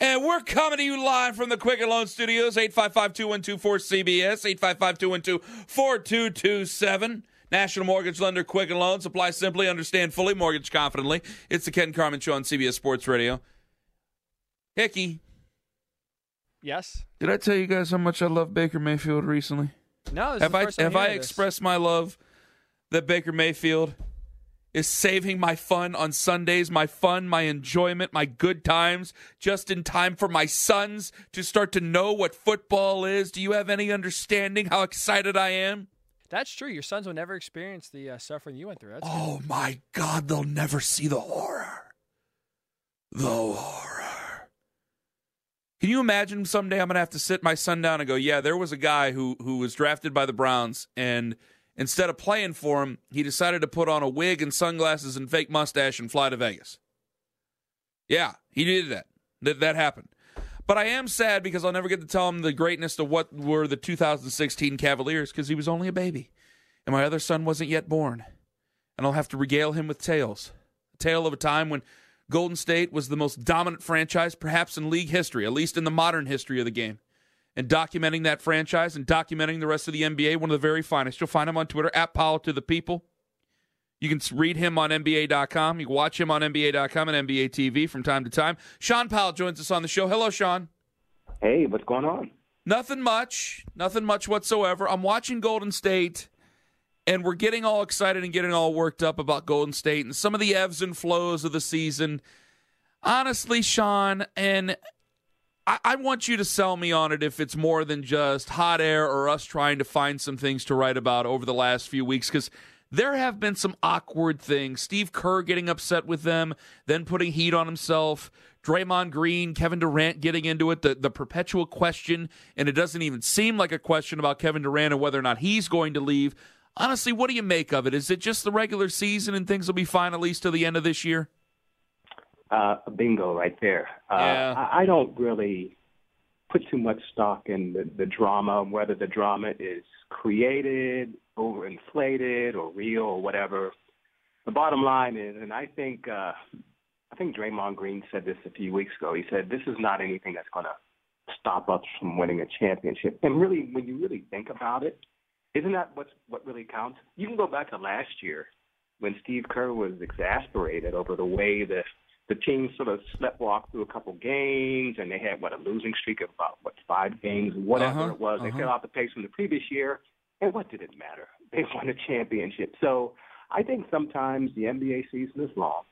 And we're coming to you live from the Quicken Loan Studios, 855-212-4CBS, 855-212-4227. National Mortgage Lender Quicken Loans. Apply simply, understand fully, mortgage confidently. It's the Ken Carman Show on CBS Sports Radio. Hickey, Yes. did I tell you guys how much I love Baker Mayfield recently? No. This is have the I time have I this. expressed my love that Baker Mayfield is saving my fun on Sundays, my fun, my enjoyment, my good times, just in time for my sons to start to know what football is? Do you have any understanding how excited I am? That's true. Your sons will never experience the uh, suffering you went through. That's Oh my God, they'll never see the horror. The horror. Can you imagine someday I'm going to have to sit my son down and go, yeah, there was a guy who, who was drafted by the Browns, and instead of playing for him, he decided to put on a wig and sunglasses and fake mustache and fly to Vegas. Yeah, he did that. That, that happened. But I am sad because I'll never get to tell him the greatness of what were the 2016 Cavaliers because he was only a baby. And my other son wasn't yet born and I'll have to regale him with tales. A tale of a time when Golden State was the most dominant franchise, perhaps in league history, at least in the modern history of the game. And documenting that franchise and documenting the rest of the NBA, one of the very finest. You'll find him on Twitter at Powell to the People. You can read him on NBA.com. You can watch him on NBA.com and NBA TV from time to time. Shaun Powell joins us on the show. Hello, Shaun. Hey, what's going on? Nothing much. Nothing much whatsoever. I'm watching Golden State, and we're getting all excited and getting all worked up about Golden State and some of the ebbs and flows of the season. Honestly, Shaun, and I, I want you to sell me on it if it's more than just hot air or us trying to find some things to write about over the last few weeks because there have been some awkward things. Steve Kerr getting upset with them, then putting heat on himself. Draymond Green, Kevin Durant getting into it, the, the perpetual question, and it doesn't even seem like a question about Kevin Durant and whether or not he's going to leave. Honestly, what do you make of it? Is it just the regular season and things will be fine at least to the end of this year? Uh, bingo right there. Uh, Yeah. I, I don't really put too much stock in the, the drama, whether the drama is created, overinflated, or real, or whatever. The bottom line is, and I think uh, I think Draymond Green said this a few weeks ago. He said this is not anything that's going to stop us from winning a championship. And really, when you really think about it, isn't that what's what really counts? You can go back to last year when Steve Kerr was exasperated over the way the the team sort of sleptwalked through a couple games, and they had what a losing streak of about what five games, whatever Uh-huh, it was. They uh-huh. fell off the pace from the previous year, and what did it matter? They won a championship. So I think sometimes the NBA season is long.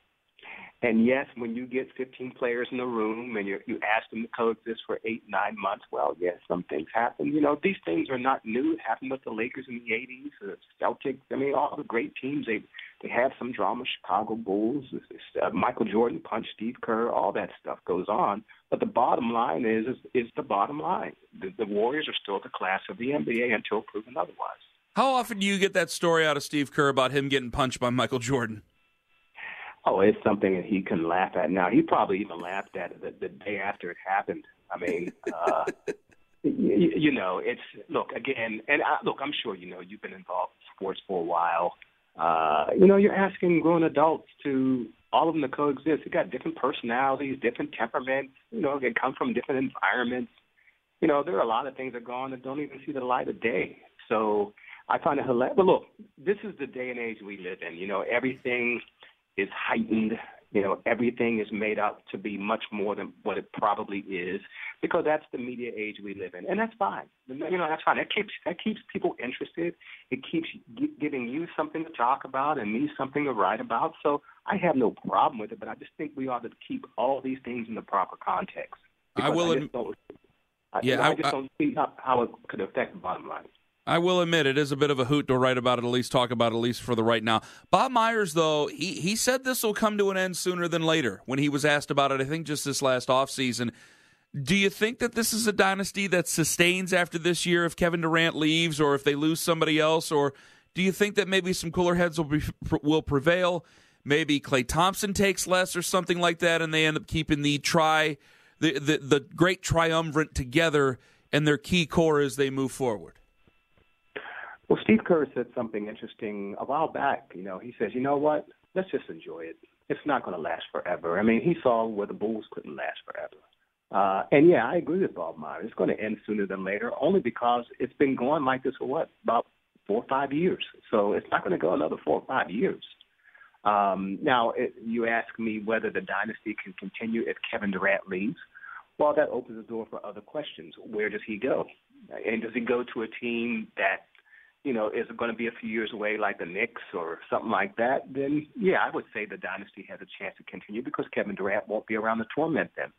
And yes, when you get 15 players in the room and you you ask them to coexist for eight, nine months, well, yes, some things happen. You know, these things are not new. It happened with the Lakers in the 80s, the Celtics. I mean, all the great teams, they they have some drama. Chicago Bulls, uh, Michael Jordan punched Steve Kerr, all that stuff goes on. But the bottom line is, is, is the bottom line. The, the Warriors are still the class of the NBA until proven otherwise. How often do you get that story out of Steve Kerr about him getting punched by Michael Jordan? Oh, it's something that he can laugh at now. He probably even laughed at it the, the day after it happened. I mean, uh, you, you know, it's look again, and I, look, I'm sure you know you've been involved in sports for a while. Uh, you know, you're asking grown adults to all of them to coexist. They got different personalities, different temperaments. You know, they come from different environments. You know, there are a lot of things that go on that don't even see the light of day. So I find it hilarious. But look, this is the day and age we live in. You know, everything is heightened. You know, everything is made out to be much more than what it probably is because that's the media age we live in, and that's fine. You know, that's fine. That keeps that keeps people interested. It keeps gi- giving you something to talk about and me something to write about. So I have no problem with it, but I just think we ought to keep all these things in the proper context. I will I adm- just don't, I, Yeah, you know, I, I- just don't see how, how it could affect the bottom line. I will admit it is a bit of a hoot to write about it, at least talk about it, at least for the right now. Bob Myers, though, he, he said this will come to an end sooner than later when he was asked about it, I think just this last offseason. Do you think that this is a dynasty that sustains after this year if Kevin Durant leaves or if they lose somebody else? Or do you think that maybe some cooler heads will, be, will prevail? Maybe Klay Thompson takes less or something like that, and they end up keeping the try, the, the, the great triumvirate together and their key core as they move forward? Well, Steve Kerr said something interesting a while back. You know, he says, you know what? Let's just enjoy it. It's not going to last forever. I mean, he saw where the Bulls couldn't last forever. Uh, and yeah, I agree with Bob Meyer. It's going to end sooner than later, only because it's been going like this for what about four or five years. So it's not going to go another four or five years. Um, now, it, you ask me whether the dynasty can continue if Kevin Durant leaves. Well, that opens the door for other questions. Where does he go? And does he go to a team that, you know, is it going to be a few years away, like the Knicks or something like that? Then, yeah, I would say the dynasty has a chance to continue because Kevin Durant won't be around to torment them.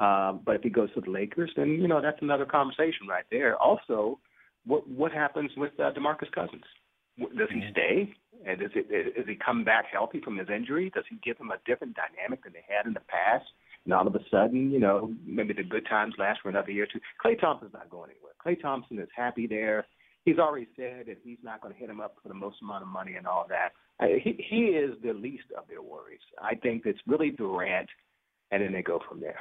Uh, but if he goes to the Lakers, then you know that's another conversation right there. Also, what what happens with uh, DeMarcus Cousins? Does he stay? And does, it, does he come back healthy from his injury? Does he give them a different dynamic than they had in the past? And all of a sudden, you know, maybe the good times last for another year or two. Klay Thompson's not going anywhere. Klay Thompson is happy there. He's already said that he's not going to hit him up for the most amount of money and all that. I, he, he is the least of their worries. I think it's really Durant, and then they go from there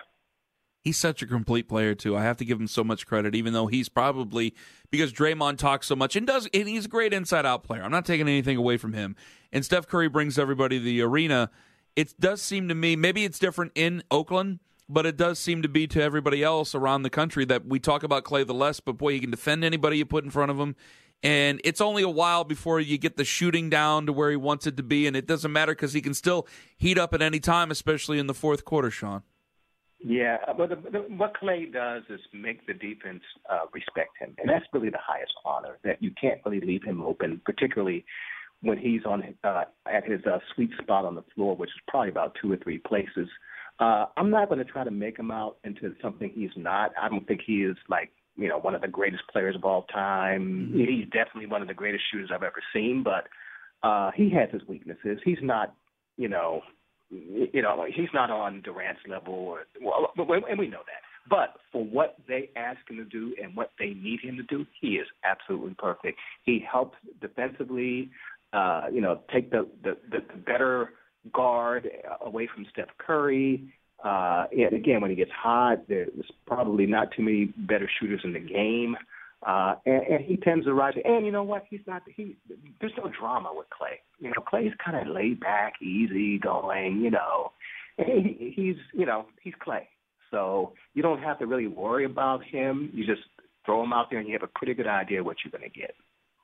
he's such a complete player too. I have to give him so much credit, even though he's probably because Draymond talks so much and does, and he's a great inside out player. I'm not taking anything away from him. And Steph Curry brings everybody to the arena. It does seem to me, maybe it's different in Oakland, but it does seem to be to everybody else around the country that we talk about Klay the less, but boy, he can defend anybody you put in front of him. And it's only a while before you get the shooting down to where he wants it to be, and it doesn't matter because he can still heat up at any time, especially in the fourth quarter, Shaun. Yeah, but the, the, what Klay does is make the defense uh, respect him, and that's really the highest honor. That you can't really leave him open, particularly when he's on uh, at his uh, sweet spot on the floor, which is probably about two or three places. Uh, I'm not going to try to make him out into something he's not. I don't think he is like you know one of the greatest players of all time. Mm-hmm. He's definitely one of the greatest shooters I've ever seen, but uh, he has his weaknesses. He's not you know you know, he's not on Durant's level, or, well, and we know that. But for what they ask him to do and what they need him to do, he is absolutely perfect. He helps defensively, uh, you know, take the, the, the better guard away from Steph Curry. Uh, and again, when he gets hot, there's probably not too many better shooters in the game. Uh, and, and he tends to rise. And you know what? He's not. He there's no drama with Klay. You know, Klay's kind of laid back, easy going. You know, he, he's you know he's Klay. So you don't have to really worry about him. You just throw him out there, and you have a pretty good idea what you're going to get.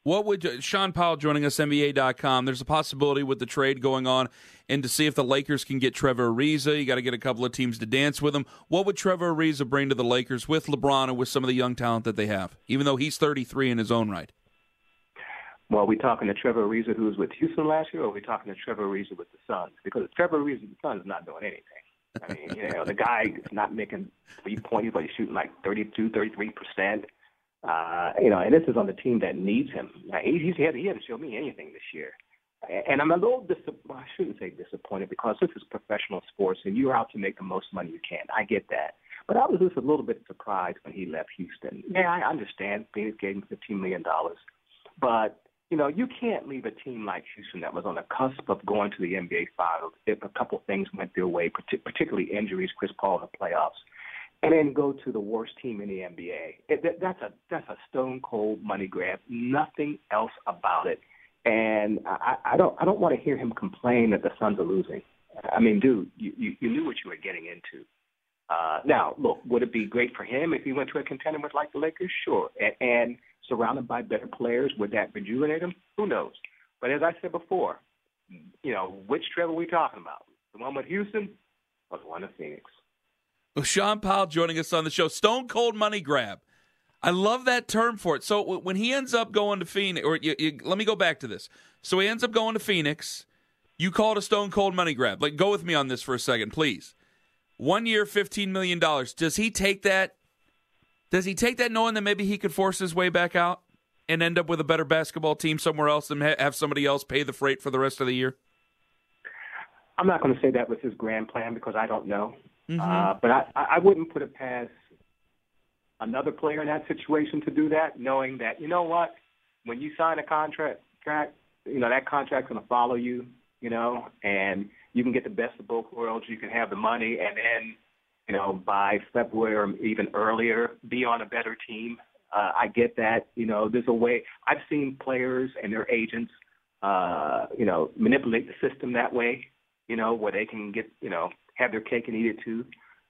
What would Shaun Powell joining us NBA.com? There's a possibility with the trade going on, and to see if the Lakers can get Trevor Ariza, you got to get a couple of teams to dance with him. What would Trevor Ariza bring to the Lakers with LeBron and with some of the young talent that they have, even though he's 33 in his own right? Well, are we talking to Trevor Ariza, who was with Houston last year, or are we talking to Trevor Ariza with the Suns? Because Trevor Ariza the Suns is not doing anything. I mean, you know, the guy is not making three points, but he's shooting like 32, 33 percent. Uh, you know, and this is on the team that needs him. Now, he, he's, he, he hasn't shown me anything this year. And I'm a little disappointed. Well, I shouldn't say disappointed because this is professional sports and you're out to make the most money you can. I get that. But I was just a little bit surprised when he left Houston. Yeah, I understand Phoenix gave him $15 million. But, you know, you can't leave a team like Houston that was on the cusp of going to the NBA Finals if a couple things went their way, particularly injuries, Chris Paul in the playoffs and then go to the worst team in the NBA. It, that, that's a that's a stone cold money grab. Nothing else about it. And I, I don't I don't want to hear him complain that the Suns are losing. I mean, dude, you, you, you knew what you were getting into. Uh, now, look, would it be great for him if he went to a contender with like the Lakers? Sure. And, and surrounded by better players, would that rejuvenate him? Who knows? But as I said before, you know, which Trevor are we talking about? The one with Houston or the one with Phoenix? Well, Shaun Powell joining us on the show. Stone cold money grab. I love that term for it. So when he ends up going to Phoenix, or you, you, let me go back to this. So he ends up going to Phoenix. You call it a stone cold money grab. Like, go with me on this for a second, please. One year, fifteen million dollars. Does he take that? Does he take that knowing that maybe he could force his way back out and end up with a better basketball team somewhere else and have somebody else pay the freight for the rest of the year? I'm not going to say that was his grand plan because I don't know. Mm-hmm. Uh, but I, I wouldn't put it past another player in that situation to do that, knowing that you know what, when you sign a contract, track, you know that contract's going to follow you, you know, and you can get the best of both worlds. You can have the money, and then you know by February or even earlier, be on a better team. Uh, I get that. You know, there's a way. I've seen players and their agents, uh, you know, manipulate the system that way. You know, where they can get, you know, have their cake and eat it too.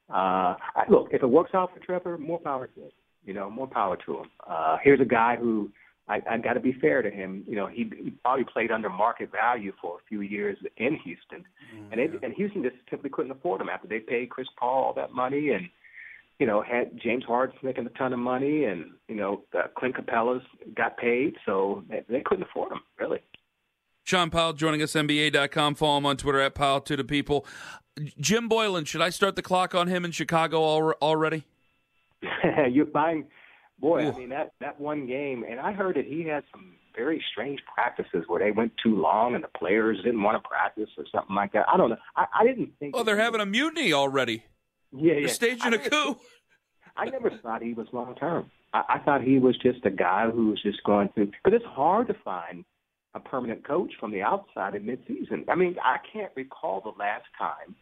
Uh, I, look, if it works out for Trevor, more power to him. You know, more power to him. Uh, here's a guy who I, I got to be fair to him. You know, he, he probably played under market value for a few years in Houston, mm-hmm. and they, and Houston just simply couldn't afford him after they paid Chris Paul all that money, and you know had James Harden making a ton of money, and you know uh, Clint Capela's got paid, so they, they couldn't afford him really. Shaun Powell joining us, NBA.com. Follow him on Twitter at Powell to the people. Jim Boylan, should I start the clock on him in Chicago already? You're buying, boy. Ooh. I mean that that one game, and I heard that he had some very strange practices where they went too long and the players didn't want to practice or something like that. I don't know. I, I didn't think. Oh, they're having a mutiny already. Yeah, yeah. They're staging a coup. I never thought he was long term. I, I thought he was just a guy who was just going through. Because it's hard to find a permanent coach from the outside in midseason. I mean, I can't recall the last time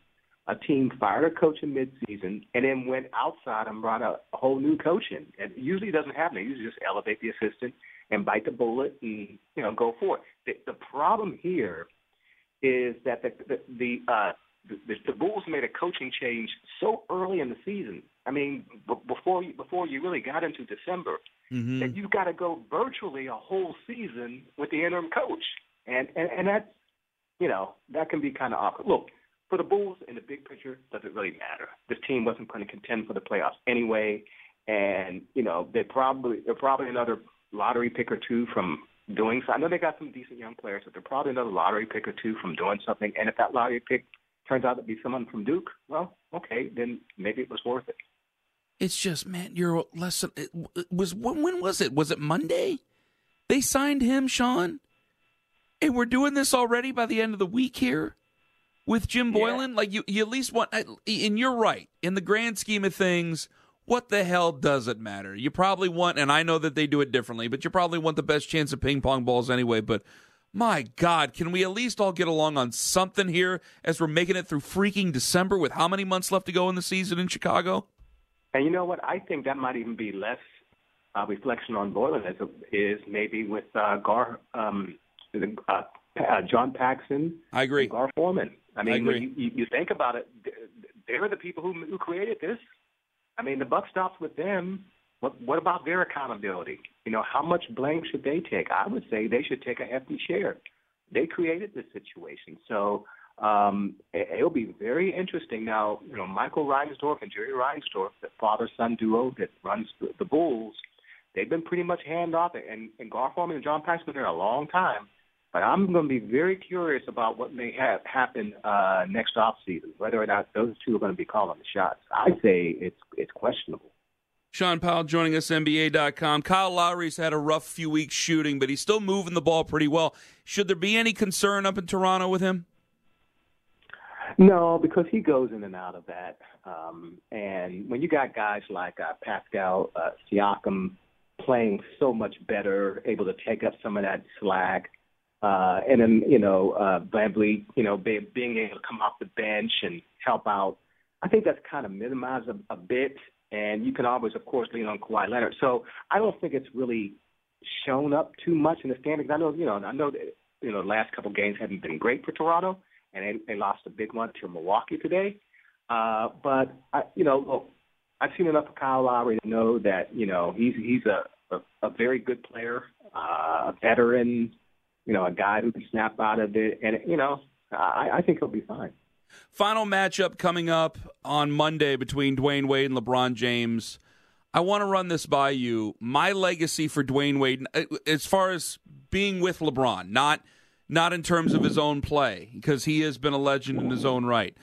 a team fired a coach in midseason and then went outside and brought a, whole new coach in. It usually doesn't happen. They usually just elevate the assistant and bite the bullet and you know go for it. The, the problem here is that the the the, uh, the the Bulls made a coaching change so early in the season. I mean, b- before you, before you really got into December, mm-hmm. that you've got to go virtually a whole season with the interim coach, and and and that's you know that can be kind of awkward. Look, for the Bulls, in the big picture, does it really matter? This team wasn't going to contend for the playoffs anyway, and you know they probably they're probably another lottery pick or two from doing so. I know they got some decent young players, but they're probably another lottery pick or two from doing something. And if that lottery pick turns out to be someone from Duke, well, okay, then maybe it was worth it. It's just, man, you're less than. It was when, when was it? Was it Monday? They signed him, Shaun, and we're doing this already by the end of the week here with Jim Boylan. Yeah. Like you, you at least want, and you're right. In the grand scheme of things, what the hell does it matter? You probably want, and I know that they do it differently, but you probably want the best chance of ping pong balls anyway. But my God, can we at least all get along on something here as we're making it through freaking December with how many months left to go in the season in Chicago? And you know what? I think that might even be less uh, reflection on a, is maybe with uh, Gar, um, uh, uh, John Paxson. I agree. Gar Forman. I mean, I when you, you think about it, they're the people who, who created this. I mean, the buck stops with them. What, what about their accountability? You know, how much blame should they take? I would say they should take a hefty share. They created this situation, so um, it, it'll be very interesting. Now, you know, Michael Reinsdorf and Jerry Reinsdorf, the father-son duo that runs the, Bulls, they've been pretty much hand off, and, and Gar and John Paxson been there a long time. But I'm going to be very curious about what may have happen uh, next off season, whether or not those two are going to be calling the shots. I say it's it's questionable. Shaun Powell joining us, NBA.com. Kyle Lowry's had a rough few weeks shooting, but he's still moving the ball pretty well. Should there be any concern up in Toronto with him? No, because he goes in and out of that. Um, and when you got guys like uh, Pascal uh, Siakam playing so much better, able to take up some of that slack, uh, and then, you know, uh, VanVleet, you know, be, being able to come off the bench and help out. I think that's kind of minimized a, a bit. And you can always, of course, lean on Kawhi Leonard. So I don't think it's really shown up too much in the standings. I know, you know, I know that, you know, the last couple games haven't been great for Toronto, and they, they lost a big one to Milwaukee today. Uh, but, I, you know, look, I've seen enough of Kyle Lowry to know that, you know, he's, he's a, a, a very good player, uh, a veteran, you know, a guy who can snap out of it, and you know, I, I think he'll be fine. Final matchup coming up on Monday between Dwyane Wade and LeBron James. I want to run this by you. My legacy for Dwyane Wade, uh, as far as being with LeBron, not not in terms of his own play, because he has been a legend in his own right.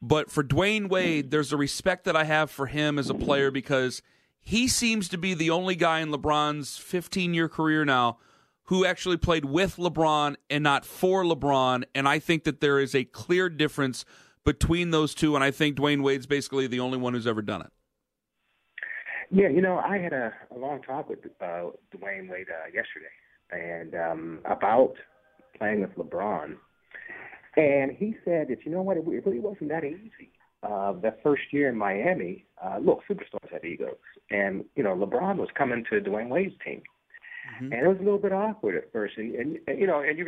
But for Dwyane Wade, there's a respect that I have for him as a player because he seems to be the only guy in LeBron's 15 year career now who actually played with LeBron and not for LeBron. And I think that there is a clear difference between those two. And I think Dwyane Wade's basically the only one who's ever done it. Yeah, you know, I had a, a long talk with uh, Dwyane Wade uh, yesterday, and um, about playing with LeBron, and he said that you know what, it, it really wasn't that easy. Uh, that first year in Miami, uh, look, superstars have egos, and you know, LeBron was coming to Dwyane Wade's team, mm-hmm. and it was a little bit awkward at first, and, and, and you know, and you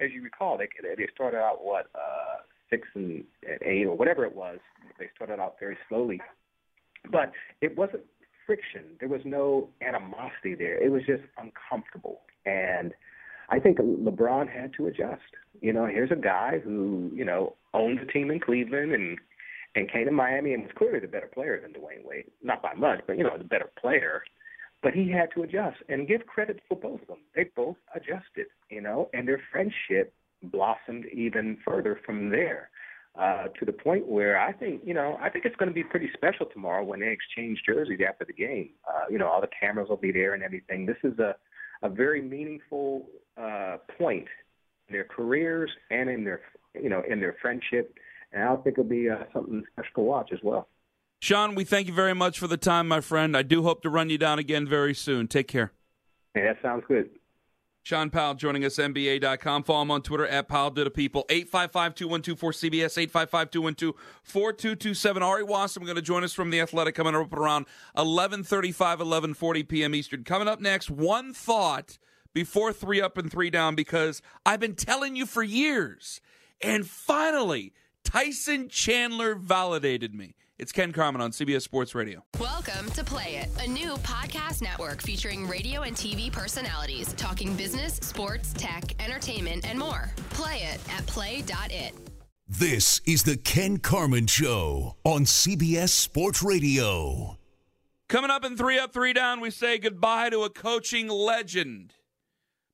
as you recall, they they started out what uh, six and eight or whatever it was. They started out very slowly, but it wasn't friction. There was no animosity there. It was just uncomfortable. And I think LeBron had to adjust. You know, here's a guy who, you know, owned a team in Cleveland and and came to Miami and was clearly the better player than Dwyane Wade. Not by much, but you know, the better player. But he had to adjust and give credit for both of them. They both adjusted, you know, and their friendship blossomed even further from there uh, to the point where I think, you know, I think it's going to be pretty special tomorrow when they exchange jerseys after the game. Uh, you know, all the cameras will be there and everything. This is a, a very meaningful uh, point in their careers and in their, you know, in their friendship. And I think it'll be uh, something special to watch as well. Shaun, we thank you very much for the time, my friend. I do hope to run you down again very soon. Take care. Hey, that sounds good. Shaun Powell joining us, NBA.com. Follow him on Twitter at Powell to the People. 855 212 cbs 855 212 4227. Ari Wasserman going to join us from The Athletic coming up around 1135, 1140 p.m. Eastern. Coming up next, one thought before three up and three down because I've been telling you for years. And finally, Tyson Chandler validated me. It's Ken Carman on CBS Sports Radio. Welcome to Play It, a new podcast network featuring radio and TV personalities talking business, sports, tech, entertainment, and more. Play it at play.it. This is the Ken Carman Show on CBS Sports Radio. Coming up in three up, three down, we say goodbye to a coaching legend.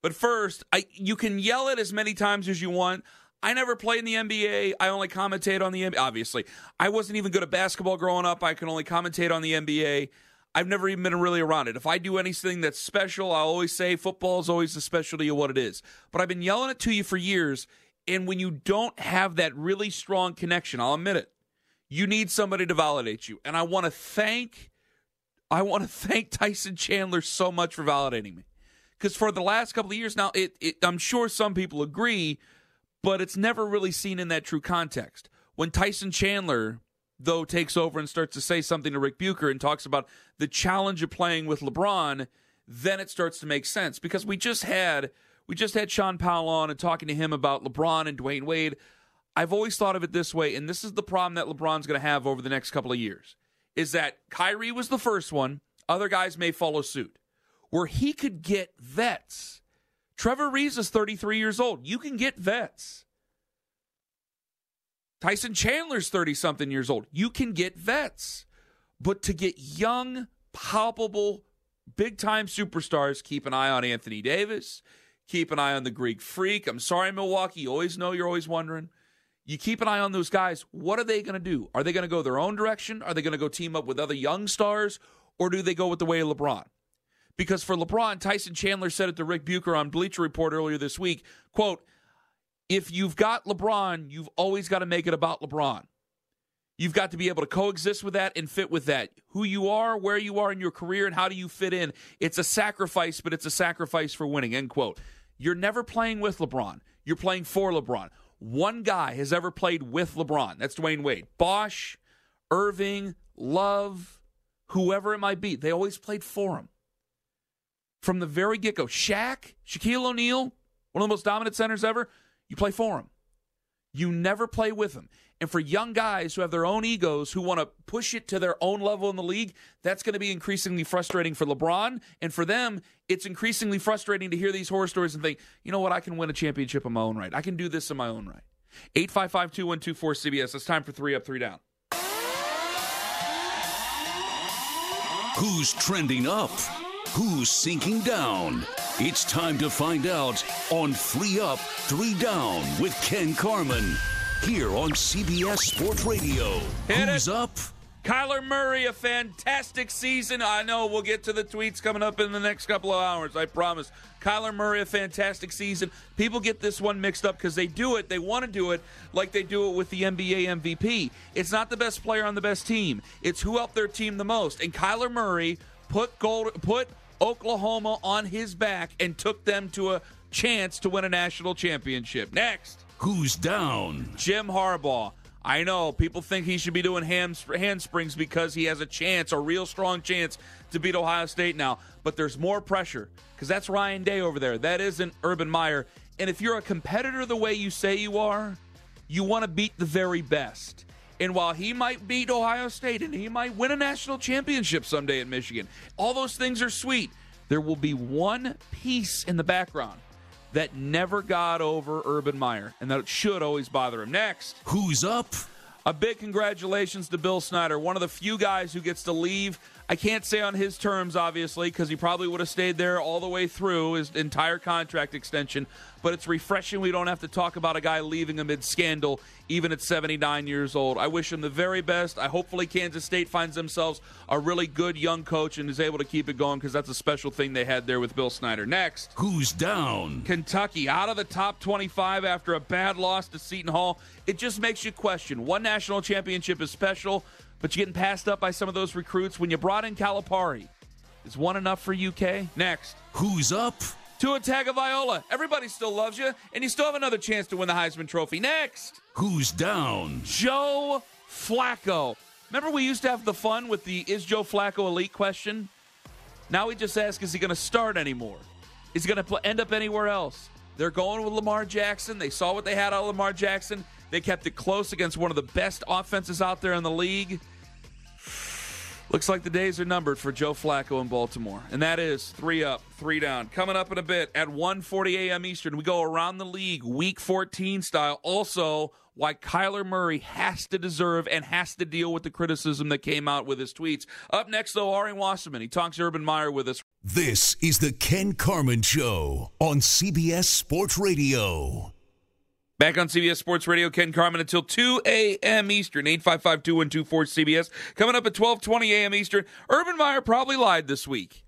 But first, I, you can yell it as many times as you want. I never played in the NBA. I only commentate on the NBA. Obviously, I wasn't even good at basketball growing up. I can only commentate on the NBA. I've never even been really around it. If I do anything that's special, I'll always say football is always the specialty of what it is. But I've been yelling it to you for years. And when you don't have that really strong connection, I'll admit it, you need somebody to validate you. And I want to thank, I want to thank Tyson Chandler so much for validating me. Because for the last couple of years now, it, it, I'm sure some people agree but it's never really seen in that true context. When Tyson Chandler, though, takes over and starts to say something to Rick Bucher and talks about the challenge of playing with LeBron, then it starts to make sense because we just had we just had Shaun Powell on and talking to him about LeBron and Dwyane Wade. I've always thought of it this way, and this is the problem that LeBron's going to have over the next couple of years, is that Kyrie was the first one. Other guys may follow suit, where he could get vets Trevor Ariza is 33 years old. You can get vets. Tyson Chandler's 30 something years old. You can get vets. But to get young, palpable, big time superstars, keep an eye on Anthony Davis. Keep an eye on the Greek Freak. I'm sorry, Milwaukee. You always know you're always wondering. You keep an eye on those guys. What are they going to do? Are they going to go their own direction? Are they going to go team up with other young stars? Or do they go with the way of LeBron? Because for LeBron, Tyson Chandler said it to Rick Bucher on Bleacher Report earlier this week, quote, if you've got LeBron, you've always got to make it about LeBron. You've got to be able to coexist with that and fit with that. Who you are, where you are in your career, and how do you fit in. It's a sacrifice, but it's a sacrifice for winning. End quote. You're never playing with LeBron. You're playing for LeBron. One guy has ever played with LeBron. That's Dwyane Wade. Bosh, Irving, Love, whoever it might be. They always played for him from the very get go. Shaq, Shaquille O'Neal, one of the most dominant centers ever, you play for him. You never play with him. And for young guys who have their own egos, who want to push it to their own level in the league, that's going to be increasingly frustrating for LeBron. And for them, it's increasingly frustrating to hear these horror stories and think, you know what, I can win a championship in my own right. I can do this in my own right. 855 2124 CBS. It's time for three up, three down. Who's trending up? Who's sinking down? It's time to find out on Three Up, Three Down with Ken Carman here on CBS Sports Radio. Hit Who's it. up? Kyler Murray, a fantastic season. I know we'll get to the tweets coming up in the next couple of hours, I promise. Kyler Murray, a fantastic season. People get this one mixed up because they do it, they want to do it like they do it with the NBA MVP. It's not the best player on the best team, it's who helped their team the most. And Kyler Murray put gold, put Oklahoma on his back and took them to a chance to win a national championship. Next. Who's down? Jim Harbaugh. I know people think he should be doing hand, handsprings because he has a chance, a real strong chance to beat Ohio State now. But there's more pressure because that's Ryan Day over there. That isn't Urban Meyer. And if you're a competitor the way you say you are, you want to beat the very best. And while he might beat Ohio State and he might win a national championship someday in Michigan, all those things are sweet. There will be one piece in the background that never got over Urban Meyer and that should always bother him. Next. Who's up? A big congratulations to Bill Snyder, one of the few guys who gets to leave. I can't say on his terms, obviously, because he probably would have stayed there all the way through his entire contract extension. But it's refreshing we don't have to talk about a guy leaving amid scandal, even at 79 years old. I wish him the very best. I hopefully Kansas State finds themselves a really good young coach and is able to keep it going because that's a special thing they had there with Bill Snyder. Next. Who's down? Kentucky out of the top 25 after a bad loss to Seton Hall. It just makes you question. One national championship is special, but you're getting passed up by some of those recruits. When you brought in Calipari, is one enough for UK? Next. Who's up? Tua Tagovailoa. Everybody still loves you, and you still have another chance to win the Heisman Trophy. Next. Who's down? Joe Flacco. Remember we used to have the fun with the is Joe Flacco elite question? Now we just ask is he going to start anymore? Is he going to end up anywhere else? They're going with Lamar Jackson. They saw what they had out of Lamar Jackson. They kept it close against one of the best offenses out there in the league. Looks like the days are numbered for Joe Flacco in Baltimore. And that is three up, three down. Coming up in a bit at 1.40 a.m. Eastern, we go around the league, week 14 style. Also, why Kyler Murray has to deserve and has to deal with the criticism that came out with his tweets. Up next, though, Ari Wasserman. He talks Urban Meyer with us. This is the Ken Carman Show on CBS Sports Radio. Back on CBS Sports Radio, Ken Carman until 2 a.m. Eastern, 855-2124-CBS. Coming up at 12:20 a.m. Eastern, Urban Meyer probably lied this week.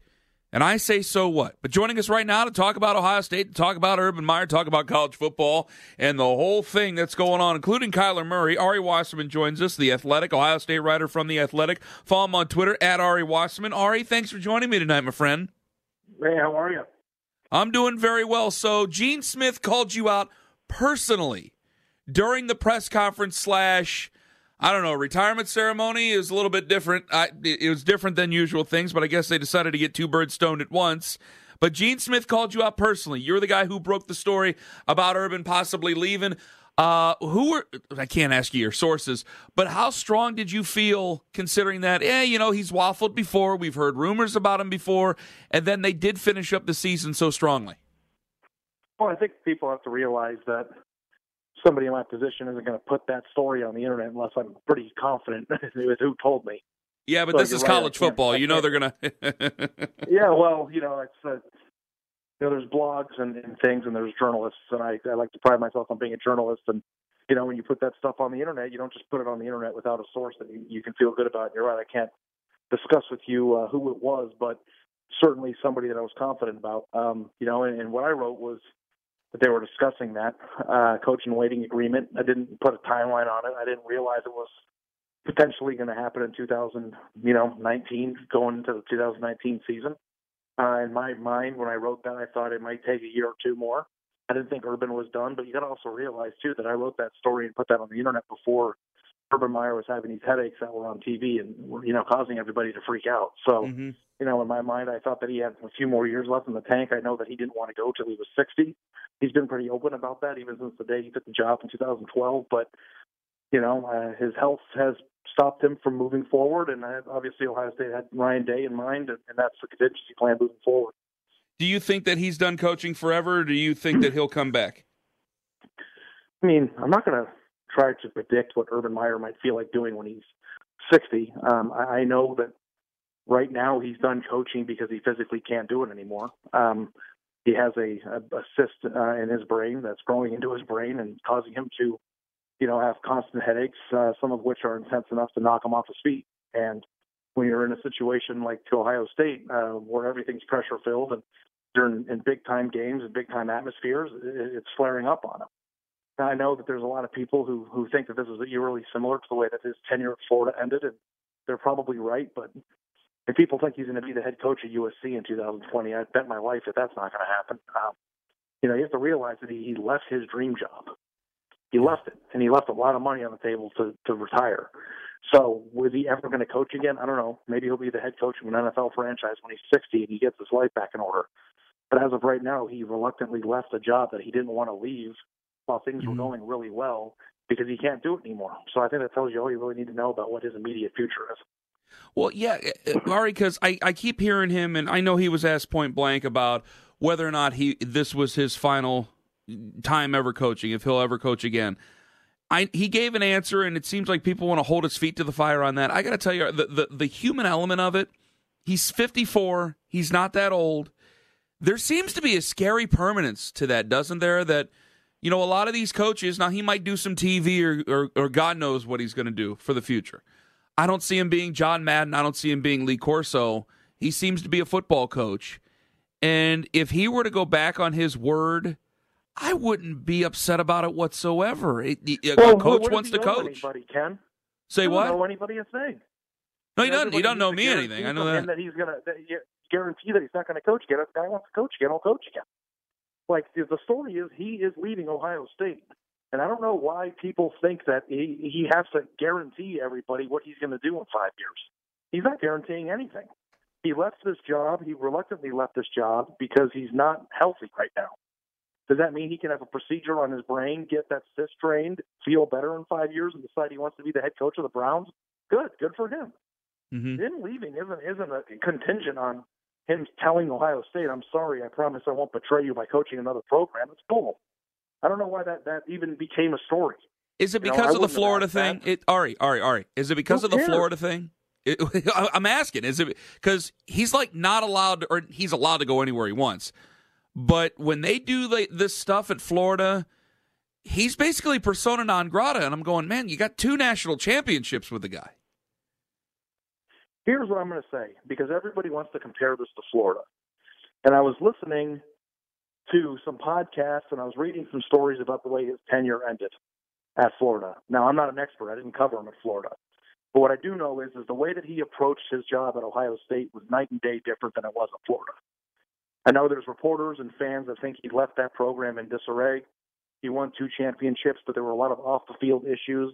And I say so what? But joining us right now to talk about Ohio State, to talk about Urban Meyer, talk about college football, and the whole thing that's going on, including Kyler Murray. Ari Wasserman joins us, the Athletic, Ohio State writer from the Athletic. Follow him on Twitter at Ari Wasserman. Ari, thanks for joining me tonight, my friend. Hey, how are you? I'm doing very well. So Gene Smith called you out personally during the press conference slash I don't know retirement ceremony is a little bit different. I, it was different than usual things, but I guess they decided to get two birds stoned at once. But Gene Smith called you out personally. You're the guy who broke the story about Urban possibly leaving. Uh, who were I can't ask you your sources, but how strong did you feel considering that? Yeah, you know he's waffled before. We've heard rumors about him before, and then they did finish up the season so strongly. Well, I think people have to realize that somebody in my position isn't going to put that story on the internet unless I'm pretty confident with who told me. Yeah, but So this is right, college football. You know they're gonna. Yeah, well, you know, it's uh, you know, there's blogs and, and things, and there's journalists, and I, I like to pride myself on being a journalist. And you know, when you put that stuff on the internet, you don't just put it on the internet without a source that you, you can feel good about. You're right. I can't discuss with you uh, who it was, but certainly somebody that I was confident about. Um, you know, and, and what I wrote was that they were discussing that uh, coach and waiting agreement. I didn't put a timeline on it. I didn't realize it was potentially going to happen in 2000, you know, 19, going into the 2019 season. Uh, in my mind, when I wrote that, I thought it might take a year or two more. I didn't think Urban was done, but you got to also realize too that I wrote that story and put that on the internet before Urban Meyer was having these headaches that were on TV and were, you know, causing everybody to freak out. So, Mhm. you know, in my mind, I thought that he had a few more years left in the tank. I know that he didn't want to go till he was 60. He's been pretty open about that even since the day he took the job in 2012. But, you know, uh, his health has stopped him from moving forward. And uh, obviously, Ohio State had Ryan Day in mind, and, and that's the contingency plan moving forward. Do you think that he's done coaching forever, or do you think that he'll come back? I mean, I'm not going to try to predict what Urban Meyer might feel like doing when he's 60. Um, I, I know that right now he's done coaching because he physically can't do it anymore. Um, he has a, a, a cyst uh, in his brain that's growing into his brain and causing him to, you know, have constant headaches, uh, some of which are intense enough to knock him off his feet. And when you're in a situation like to Ohio State, uh, where everything's pressure filled and in, in big time games and big time atmospheres, it, it's flaring up on him. And I know that there's a lot of people who who think that this is eerily similar to the way that his tenure at Florida ended, and they're probably right. But if people think he's going to be the head coach at USC in 2020, I bet my life that that's not going to happen. Um, you know, you have to realize that he, he left his dream job. He left it, and he left a lot of money on the table to to retire. So, was he ever going to coach again? I don't know. Maybe he'll be the head coach of an NFL franchise when he's 60 and he gets his life back in order. But as of right now, he reluctantly left a job that he didn't want to leave while things were going really well because he can't do it anymore. So I think that tells you all you really need to know about what his immediate future is. Well, yeah, uh, uh, because I, I keep hearing him, and I know he was asked point blank about whether or not he this was his final time ever coaching, if he'll ever coach again. I, he gave an answer, and it seems like people want to hold his feet to the fire on that. I got to tell you, the, the the human element of it. He's 54. He's not that old. There seems to be a scary permanence to that, doesn't there? That you know, a lot of these coaches now he might do some TV or or, or God knows what he's going to do for the future. I don't see him being John Madden. I don't see him being Lee Corso. He seems to be a football coach, and if he were to go back on his word I wouldn't be upset about it whatsoever. It, a well, coach what wants to coach. Anybody, Ken? Say what? Know anybody a thing? No, he doesn't. He doesn't know me anything. I know that. that he's gonna that guarantee that he's not going to coach again. If the guy wants to coach again, he'll coach again. Like the story is, he is leaving Ohio State, and I don't know why people think that he he has to guarantee everybody what he's going to do in five years. He's not guaranteeing anything. He left this job. He reluctantly left this job because he's not healthy right now. Does that mean he can have a procedure on his brain, get that cyst drained, feel better in five years, and decide he wants to be the head coach of the Browns? Good, good for him. Mm-hmm. Him leaving isn't isn't a contingent on him telling Ohio State, "I'm sorry, I promise I won't betray you by coaching another program." It's bull. I don't know why that that even became a story. Is it You know, because of the Florida thing? that. It Ari, Ari, Ari. Is it because Who of the cares? Florida thing? It, I'm asking. Is it because he's like not allowed, to, or he's allowed to go anywhere he wants? But when they do like, this stuff at Florida, he's basically persona non grata, and I'm going, man, you got two national championships with the guy. Here's what I'm going to say because everybody wants to compare this to Florida. And I was listening to some podcasts and I was reading some stories about the way his tenure ended at Florida. Now, I'm not an expert. I didn't cover him at Florida. But what I do know is, is the way that he approached his job at Ohio State was night and day different than it was at Florida. I know there's reporters and fans that think he left that program in disarray. He won two championships, but there were a lot of off the field issues.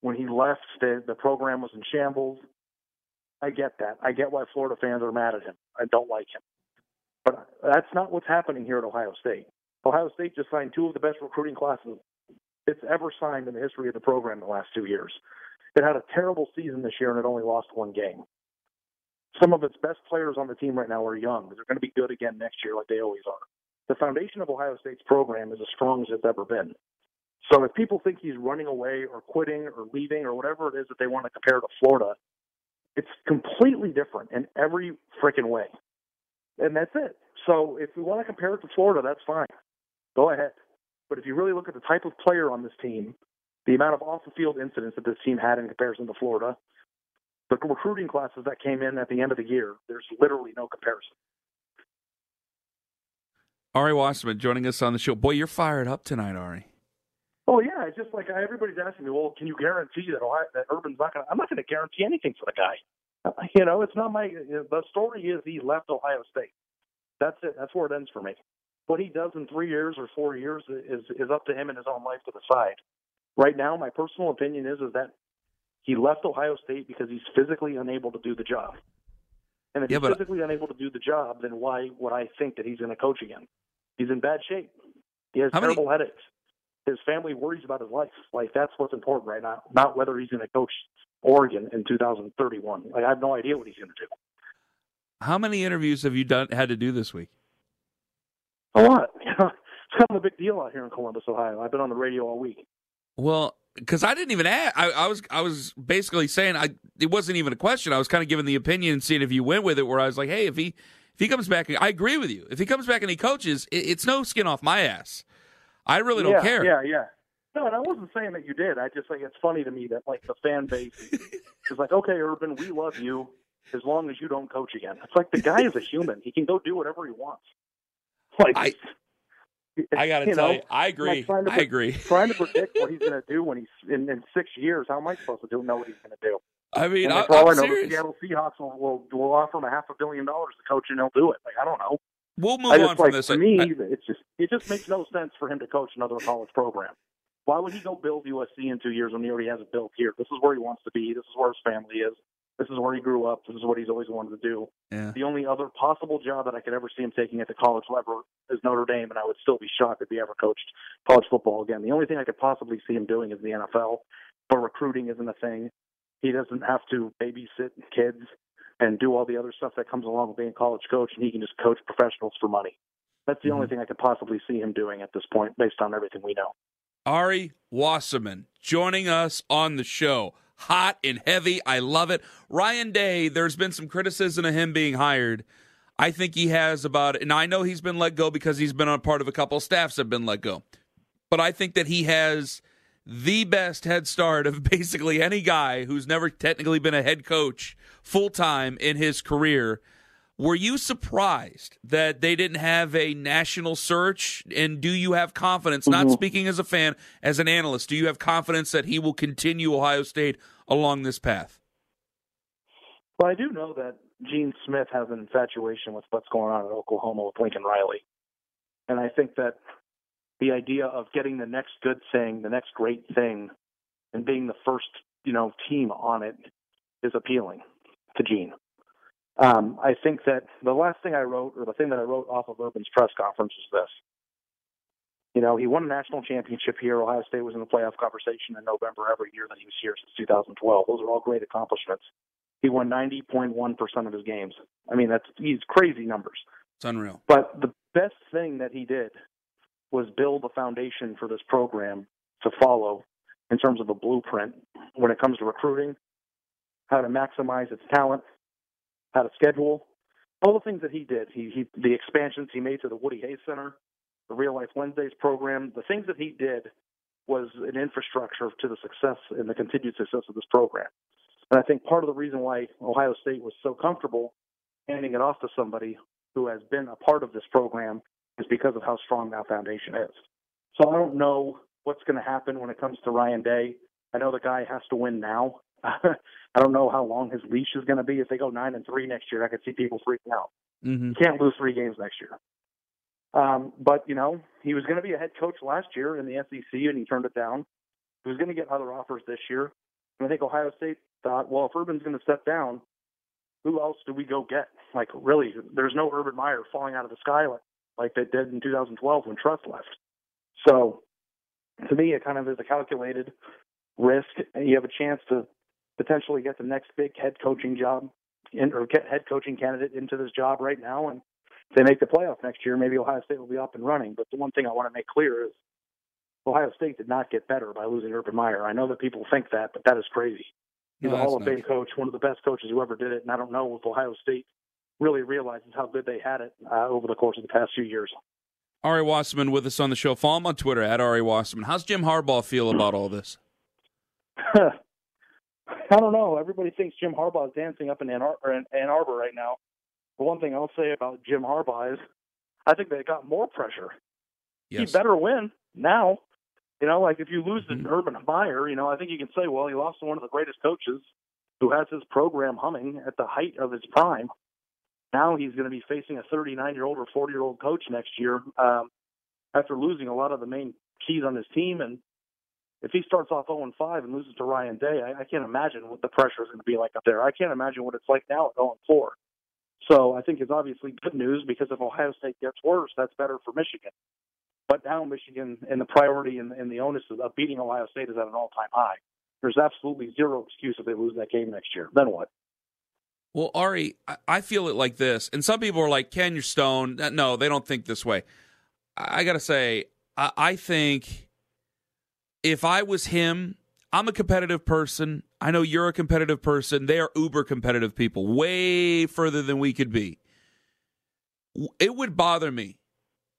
When he left, the, the program was in shambles. I get that. I get why Florida fans are mad at him. I don't like him. But that's not what's happening here at Ohio State. Ohio State just signed two of the best recruiting classes it's ever signed in the history of the program in the last two years. It had a terrible season this year and it only lost one game. Some of its best players on the team right now are young. They're going to be good again next year, like they always are. The foundation of Ohio State's program is as strong as it's ever been. So if people think he's running away or quitting or leaving or whatever it is that they want to compare to Florida, it's completely different in every freaking way. And that's it. So if we want to compare it to Florida, that's fine. Go ahead. But if you really look at the type of player on this team, the amount of off the field incidents that this team had in comparison to Florida, the recruiting classes that came in at the end of the year, there's literally no comparison. Ari Wasserman joining us on the show. Boy, you're fired up tonight, Ari. Oh yeah, it's just like everybody's asking me, well, can you guarantee that Ohio, that Urban's not going? to I'm not going to guarantee anything for the guy. Uh, You know, it's not my. The story is he left Ohio State. That's it. That's where it ends for me. What he does in three years or four years is is up to him and his own life to decide. Right now, my personal opinion is is that he left Ohio State because he's physically unable to do the job. And if Yeah, he's but- physically unable to do the job, then why would I think that he's going to coach again? He's in bad shape. He has How many- terrible headaches. His family worries about his life. Like that's what's important right now, not whether he's going to coach Oregon in 2031. Like I have no idea what he's going to do. How many interviews have you done had to do this week? A lot. It's kind of a big deal out here in Columbus, Ohio. I've been on the radio all week. Well, because I didn't even ask. I, I was I was basically saying I it wasn't even a question. I was kind of giving the opinion and seeing if you went with it. Where I was like, hey, if he if he comes back, I agree with you. If he comes back and he coaches, it, it's no skin off my ass. I really don't yeah, care. Yeah, yeah. No, and I wasn't saying that you did. I just think it's funny to me that like the fan base is like, okay, Urban, we love you as long as you don't coach again. It's like the guy is a human; he can go do whatever he wants. Like I- I got to you tell know, you, I agree. like I pre- agree. trying to predict what he's going to do when he's in, in six years. How am I supposed to do know what he's going to do? I mean, And I, for all I I'm know, the. Seattle Seahawks will, will will offer him a half a billion dollars to coach, and he'll do it. Like I don't know. We'll move I on just from like this. I- me, I- it's just it just makes no sense for him to coach another college program. Why would he go build USC in two years when he already has it built here? This is where he wants to be. This is where his family is. This is where he grew up. This is what he's always wanted to do. yeah. The only other possible job that I could ever see him taking at the college level is Notre Dame, and I would still be shocked if he ever coached college football again. The only thing I could possibly see him doing is the NFL, but recruiting isn't a thing. He doesn't have to babysit kids and do all the other stuff that comes along with being a college coach, and he can just coach professionals for money. That's the only mm-hmm. thing I could possibly see him doing at this point, based on everything we know. Ari Wasserman joining us on the show. Hot and heavy. I love it. Ryan Day, there's been some criticism of him being hired. I think he has about, it. and I know he's been let go because he's been on part of a couple of staffs that have been let go. But I think that he has the best head start of basically any guy who's never technically been a head coach full time in his career. Were you surprised that they didn't have a national search? And do you have confidence, not Mhm. speaking as a fan, as an analyst, do you have confidence that he will continue Ohio State along this path? Well, I do know that Gene Smith has an infatuation with what's going on in Oklahoma with Lincoln Riley. And I think that the idea of getting the next good thing, the next great thing, and being the first, you know, team on it is appealing to Gene. Um, I think that the last thing I wrote, or the thing that I wrote off of Urban's press conference, is this. You know, he won a national championship here. Ohio State was in the playoff conversation in November every year that he was here since 2012. Those are all great accomplishments. He won 90.1% of his games. I mean, that's he's crazy numbers. It's unreal. But the best thing that he did was build a foundation for this program to follow in terms of a blueprint when it comes to recruiting, how to maximize its talent, how to schedule, all the things that he did. He, he the expansions he made to the Woody Hayes Center, the Real Life Wednesdays program, the things that he did was an infrastructure to the success and the continued success of this program. And I think part of the reason why Ohio State was so comfortable handing it off to somebody who has been a part of this program is because of how strong that foundation is. So I don't know what's going to happen when it comes to Ryan Day. I know the guy has to win now. I don't know how long his leash is going to be. If they go nine and three next year, I could see people freaking out. Mm-hmm. You can't lose three games next year. Um, but you know, he was going to be a head coach last year in the SEC, and he turned it down. He was going to get other offers this year, and I think Ohio State thought, well, if Urban's going to step down, who else do we go get? Like, really, there's no Urban Meyer falling out of the sky like, like they did in 2012 when Trust left. So, to me, it kind of is a calculated risk, and you have a chance to potentially get the next big head coaching job in, or get head coaching candidate into this job right now. And if they make the playoff next year, maybe Ohio State will be up and running. But the one thing I want to make clear is Ohio State did not get better by losing Urban Meyer. I know that people think that, but that is crazy. He's No, a Hall of Fame coach, one of the best coaches who ever did it, and I don't know if Ohio State really realizes how good they had it uh, over the course of the past few years. Ari Wasserman with us on the show. Follow him on Twitter at Ari Wasserman. How's Jim Harbaugh feel about all this? I don't know. Everybody thinks Jim Harbaugh is dancing up in Ann, Ar- in Ann Arbor right now. The one thing I'll say about Jim Harbaugh is I think they got more pressure. Yes. He better win now. You know, like if you lose to Urban Meyer, you know, I think you can say, well, he lost to one of the greatest coaches who has his program humming at the height of his prime. Now he's going to be facing a 39 year old or 40 year old coach next year um, after losing a lot of the main keys on his team. And if he starts off 0 5 and loses to Ryan Day, I, I can't imagine what the pressure is going to be like up there. I can't imagine what it's like now at 0 4. So I think it's obviously good news because if Ohio State gets worse, that's better for Michigan. But now Michigan and the priority and, and the onus of beating Ohio State is at an all time high. There's absolutely zero excuse if they lose that game next year. Then what? Well, Ari, I- feel it like this, and some people are like, "Ken, you're stoned." No, they don't think this way. I, I got to say, I think if I was him, I'm a competitive person. I know you're a competitive person. They are uber competitive people, way further than we could be. It would bother me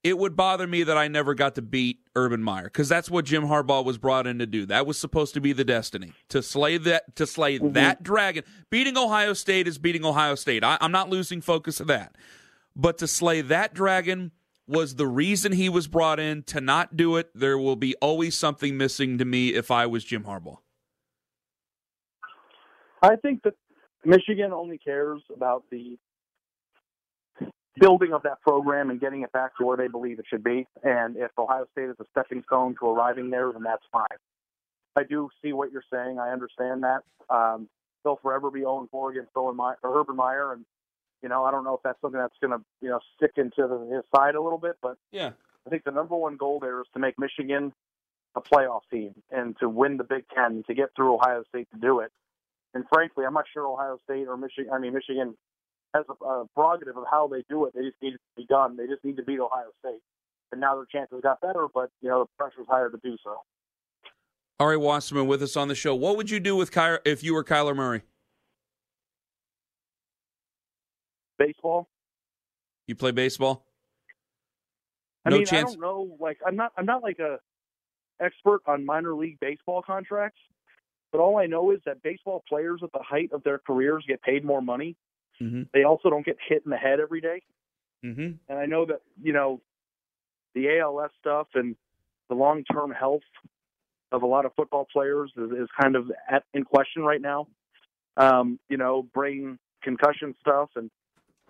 it would bother me that I never got to beat Urban Meyer because that's what Jim Harbaugh was brought in to do. That was supposed to be the destiny to slay that to slay mm-hmm. that dragon. Beating Ohio State is beating Ohio State. I, I'm not losing focus of that, but to slay that dragon was the reason he was brought in. To not do it, there will be always something missing to me if I was Jim Harbaugh. I think that Michigan only cares about the building of that program and getting it back to where they believe it should be. And if Ohio State is a stepping stone to arriving there, then that's fine. I do see what you're saying. I understand that. Um, they'll forever be 0 4 against Urban Meyer, and you know I don't know if that's something that's going to you know stick into the, his side a little bit, but yeah, I think the number one goal there is to make Michigan a playoff team and to win the Big Ten to get through Ohio State to do it. And frankly, I'm not sure Ohio State or Michigan. I mean, Michigan has a, a prerogative of how they do it. They just need it to be done. They just need to beat Ohio State. And now their chances got better, but you know the pressure's higher to do so. Ari Wasserman with us on the show. What would you do with Ky- if you were Kyler Murray? Baseball. You play baseball? I no mean, chance. I don't know. Like, I'm not. I'm not like a expert on minor league baseball contracts, but all I know is that baseball players at the height of their careers get paid more money Mm-hmm. They also don't get hit in the head every day. Mm-hmm. And I know that you know the ALS stuff and the long-term health of a lot of football players is, is kind of at, in question right now. Um, you know, brain concussion stuff, and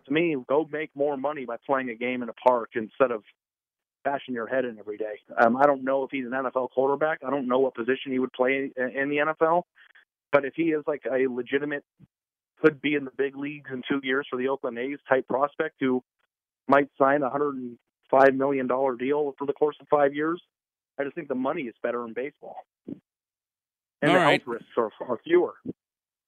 to me, go make more money by playing a game in a park instead of bashing your head in every day. Um, I don't know if he's an NFL quarterback. I don't know what position he would play in the NFL. But if he is like a legitimate could be in the big leagues in two years for the Oakland A's type prospect who might sign a hundred and five million dollar deal for the course of five years. I just think the money is better in baseball, and All the right. health risks are, are fewer.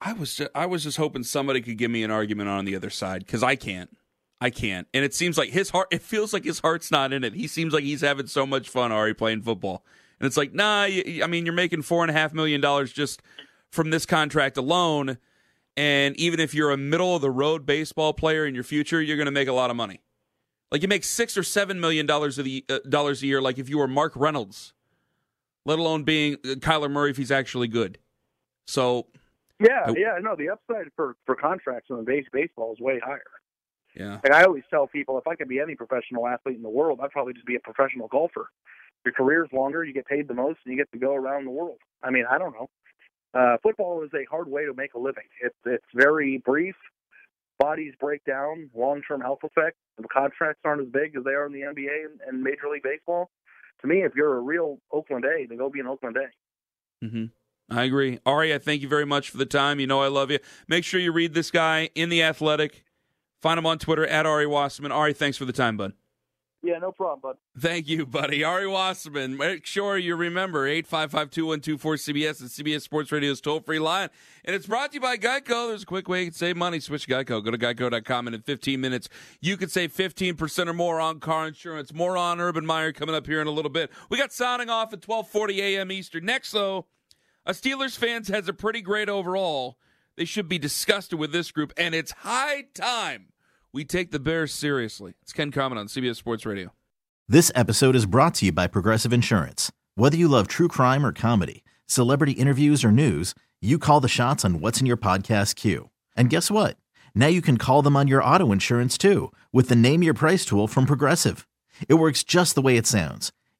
I was just, I was just hoping somebody could give me an argument on the other side because I can't. I can't. And it seems like his heart. It feels like his heart's not in it. He seems like he's having so much fun, already playing football. And it's like, nah. I mean, you're making four and a half million dollars just from this contract alone and even if you're a middle of the road baseball player in your future, you're going to make a lot of money. Like you make six or seven million dollars of the uh, dollars a year, like if you were Mark Reynolds, let alone being uh, Kyler Murray if he's actually good. So, yeah, I, yeah, no, the upside for for contracts in base baseball is way higher. Yeah, like I always tell people, if I could be any professional athlete in the world, I'd probably just be a professional golfer. Your career's longer, you get paid the most, and you get to go around the world. I mean, I don't know uh, football is a hard way to make a living. It's it's very brief. Bodies break down, long-term health effects. The contracts aren't as big as they are in the NBA and, and Major League Baseball. To me, if you're a real Oakland A, then go be an Oakland A. Mm-hmm. I agree. Ari, I thank you very much for the time. You know I love you. Make sure you read this guy in The Athletic. Find him on Twitter at Ari Wasserman. Ari, thanks for the time, bud. Yeah, no problem, bud. Thank you, buddy. Ari Wasserman. Make sure you remember 855-2124-CBS and CBS Sports Radio's toll-free line. And it's brought to you by Geico. There's a quick way you can save money. Switch Geico. Go to geico.com and in 15 minutes, you can save 15% or more on car insurance. More on Urban Meyer coming up here in a little bit. We got signing off at 1240 a.m. Eastern. Next, though, a Steelers fans has a pretty great overall. They should be disgusted with this group, and it's high time we take the Bears seriously. It's Ken Carman on CBS Sports Radio. This episode is brought to you by Progressive Insurance. Whether you love true crime or comedy, celebrity interviews or news, you call the shots on what's in your podcast queue. And guess what? Now you can call them on your auto insurance too with the Name Your Price tool from Progressive. It works just the way it sounds.